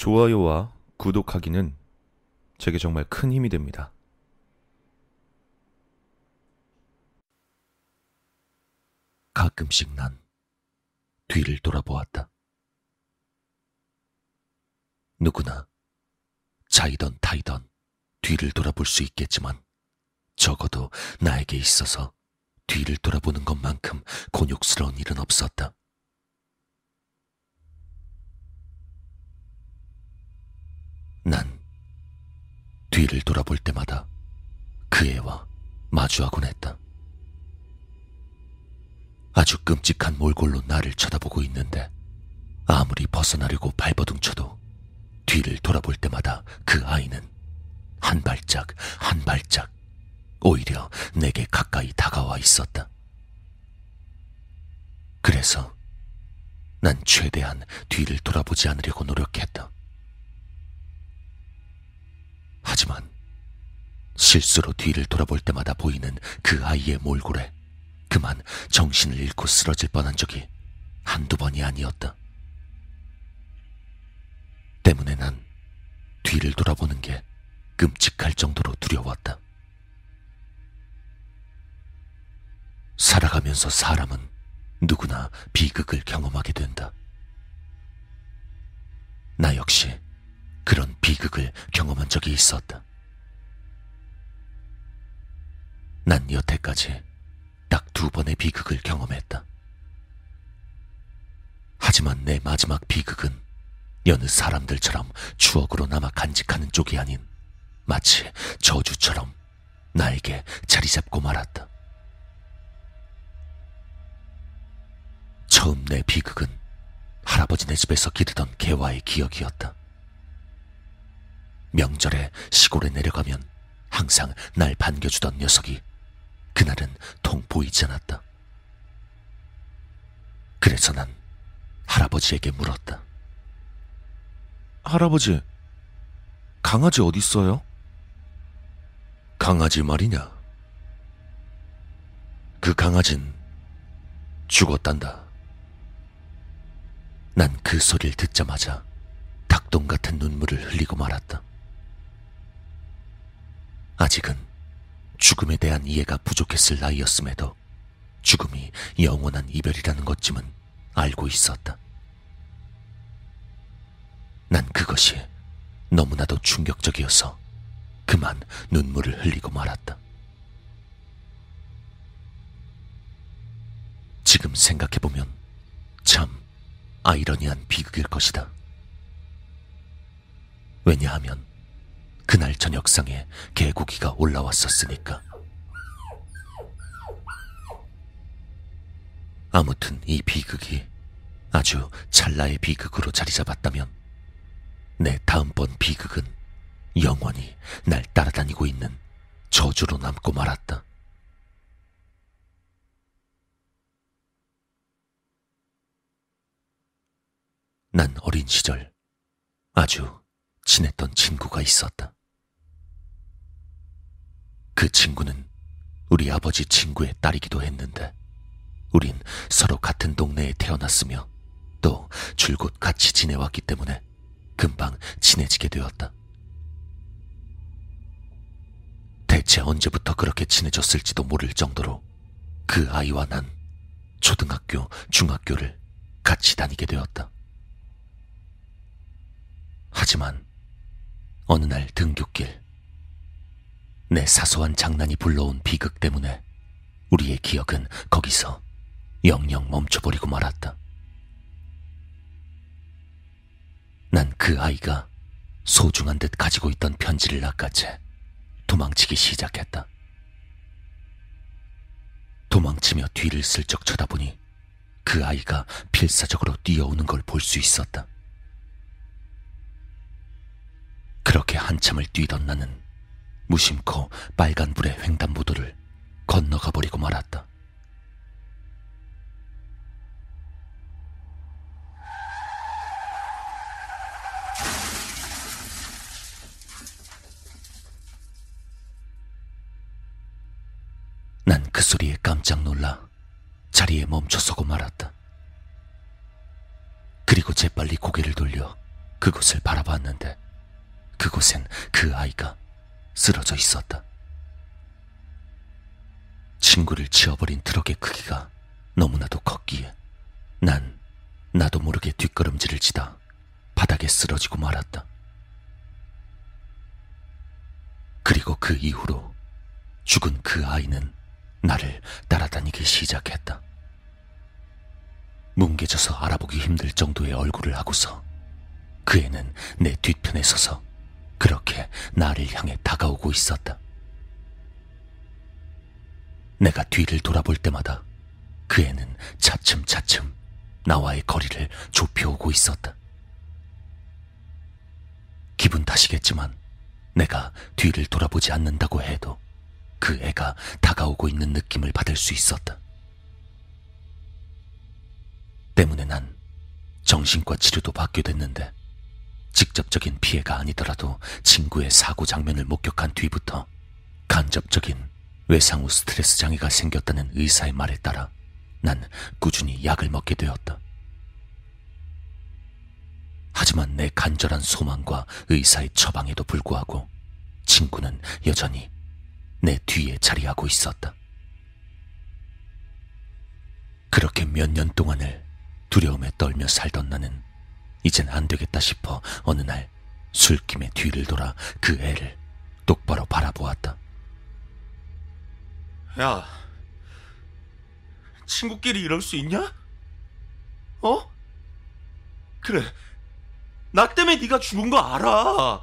좋아요와 구독하기는 제게 정말 큰 힘이 됩니다. 가끔씩 난 뒤를 돌아보았다. 누구나 자이던 타이던 뒤를 돌아볼 수 있겠지만 적어도 나에게 있어서 뒤를 돌아보는 것만큼 곤욕스러운 일은 없었다. 난 뒤를 돌아볼 때마다 그 애와 마주하곤 했다. 아주 끔찍한 몰골로 나를 쳐다보고 있는데 아무리 벗어나려고 발버둥쳐도 뒤를 돌아볼 때마다 그 아이는 한 발짝 한 발짝 오히려 내게 가까이 다가와 있었다. 그래서 난 최대한 뒤를 돌아보지 않으려고 노력했다. 실수로 뒤를 돌아볼 때마다 보이는 그 아이의 몰골에 그만 정신을 잃고 쓰러질 뻔한 적이 한두 번이 아니었다. 때문에 난 뒤를 돌아보는 게 끔찍할 정도로 두려웠다. 살아가면서 사람은 누구나 비극을 경험하게 된다. 나 역시 그런 비극을 경험한 적이 있었다. 난 여태까지 딱 두 번의 비극을 경험했다. 하지만 내 마지막 비극은 여느 사람들처럼 추억으로 남아 간직하는 쪽이 아닌 마치 저주처럼 나에게 자리 잡고 말았다. 처음 내 비극은 할아버지네 집에서 기르던 개와의 기억이었다. 명절에 시골에 내려가면 항상 날 반겨주던 녀석이 그날은 통 보이지 않았다. 그래서 난 할아버지에게 물었다. 할아버지, 강아지 어딨어요? 강아지 말이냐? 그 강아진 죽었단다. 난 그 소리를 듣자마자 닭똥 같은 눈물을 흘리고 말았다. 아직은 죽음에 대한 이해가 부족했을 나이였음에도 죽음이 영원한 이별이라는 것쯤은 알고 있었다. 난 그것이 너무나도 충격적이어서 그만 눈물을 흘리고 말았다. 지금 생각해보면 참 아이러니한 비극일 것이다. 왜냐하면 그날 저녁상에 개고기가 올라왔었으니까. 아무튼 이 비극이 아주 찰나의 비극으로 자리 잡았다면 내 다음번 비극은 영원히 날 따라다니고 있는 저주로 남고 말았다. 난 어린 시절 아주 친했던 친구가 있었다. 그 친구는 우리 아버지 친구의 딸이기도 했는데, 우린 서로 같은 동네에 태어났으며, 또 줄곧 같이 지내왔기 때문에 금방 친해지게 되었다. 대체 언제부터 그렇게 친해졌을지도 모를 정도로 그 아이와 난 초등학교, 중학교를 같이 다니게 되었다. 하지만 어느 날 등굣길 내 사소한 장난이 불러온 비극 때문에 우리의 기억은 거기서 영영 멈춰버리고 말았다. 난 그 아이가 소중한 듯 가지고 있던 편지를 낚아채 도망치기 시작했다. 도망치며 뒤를 슬쩍 쳐다보니 그 아이가 필사적으로 뛰어오는 걸 볼 수 있었다. 그렇게 한참을 뛰던 나는 무심코 빨간불의 횡단보도를 건너가 버리고 말았다. 난 그 소리에 깜짝 놀라 멈춰서고 말았다. 그리고 재빨리 고개를 돌려 그곳을 바라봤는데 그곳엔 그 아이가 쓰러져 있었다. 친구를 치워버린 트럭의 크기가 너무나도 컸기에 난 나도 모르게 뒷걸음질을 치다 바닥에 쓰러지고 말았다. 그리고 그 이후로 죽은 그 아이는 나를 따라다니기 시작했다. 뭉개져서 알아보기 힘들 정도의 얼굴을 하고서 그 애는 내 뒤편에 서서 그렇게 나를 향해 다가오고 있었다. 내가 뒤를 돌아볼 때마다 그 애는 차츰차츰 나와의 거리를 좁혀오고 있었다. 기분 탓이겠지만 내가 뒤를 돌아보지 않는다고 해도 그 애가 다가오고 있는 느낌을 받을 수 있었다. 때문에 난 정신과 치료도 받게 됐는데 직접적인 피해가 아니더라도 친구의 사고 장면을 목격한 뒤부터 간접적인 외상 후 스트레스 장애가 생겼다는 의사의 말에 따라 난 꾸준히 약을 먹게 되었다. 하지만 내 간절한 소망과 의사의 처방에도 불구하고 친구는 여전히 내 뒤에 자리하고 있었다. 그렇게 몇 년 동안을 두려움에 떨며 살던 나는 이젠 안 되겠다 싶어 어느 날 술김에 뒤를 돌아 그 애를 똑바로 바라보았다. 야, 친구끼리 이럴 수 있냐? 어? 그래, 나 때문에 네가 죽은 거 알아.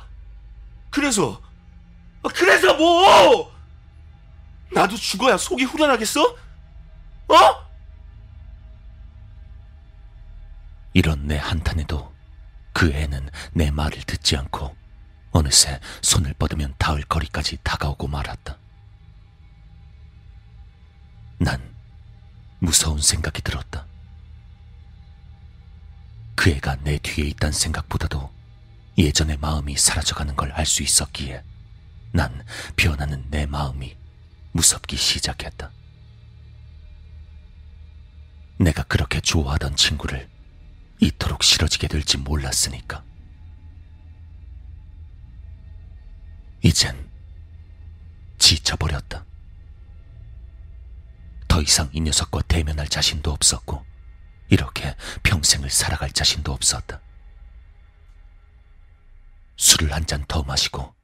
그래서, 아, 그래서 뭐? 나도 죽어야 속이 후련하겠어? 어? 이런 내 한탄에도 그 애는 내 말을 듣지 않고 어느새 손을 뻗으면 닿을 거리까지 다가오고 말았다. 난 무서운 생각이 들었다. 그 애가 내 뒤에 있단 생각보다도 예전의 마음이 사라져가는 걸 알 수 있었기에 난 변하는 내 마음이 무섭기 시작했다. 내가 그렇게 좋아하던 친구를 이토록 싫어지게 될지 몰랐으니까. 이젠 지쳐버렸다. 더 이상 이 녀석과 대면할 자신도 없었고, 이렇게 평생을 살아갈 자신도 없었다. 술을 한 잔 더 마시고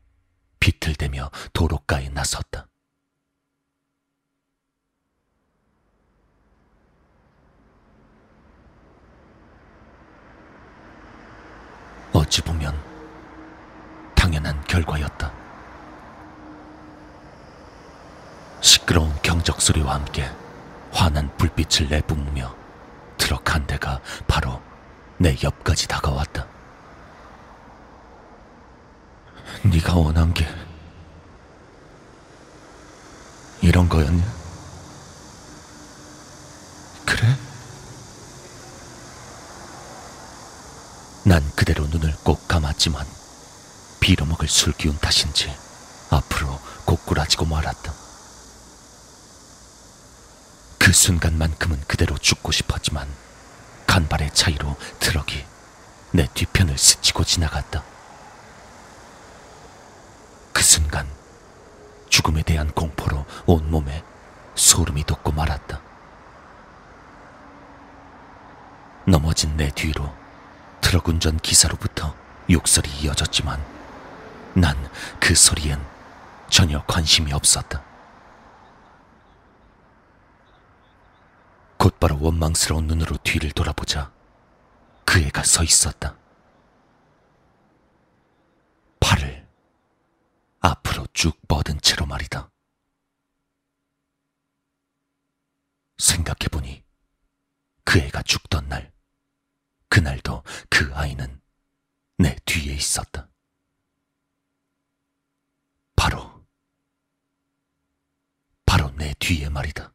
비틀대며 도로가에 나섰다. 어찌 보면 당연한 결과였다. 시끄러운 경적 소리와 함께 환한 불빛을 내뿜으며 트럭 한 대가 바로 내 옆까지 다가왔다. 네가 원한 게 이런 거였냐? 그래? 난 그대로 눈을 꼭 감았지만 빌어먹을 술 기운 탓인지 앞으로 고꾸라지고 말았다. 그 순간만큼은 그대로 죽고 싶었지만 간발의 차이로 트럭이 내 뒤편을 스치고 지나갔다. 그 순간 죽음에 대한 공포로 온몸에 소름이 돋고 말았다. 넘어진 내 뒤로 트럭 운전 기사로부터 욕설이 이어졌지만 난 그 소리엔 전혀 관심이 없었다. 곧바로 원망스러운 눈으로 뒤를 돌아보자 그 애가 서 있었다. 팔을 앞으로 쭉 뻗은 채로 말이다. 생각해보니 그 애가 죽던 날, 그날도 그 아이는 내 뒤에 있었다. 바로, 바로 내 뒤에 말이다.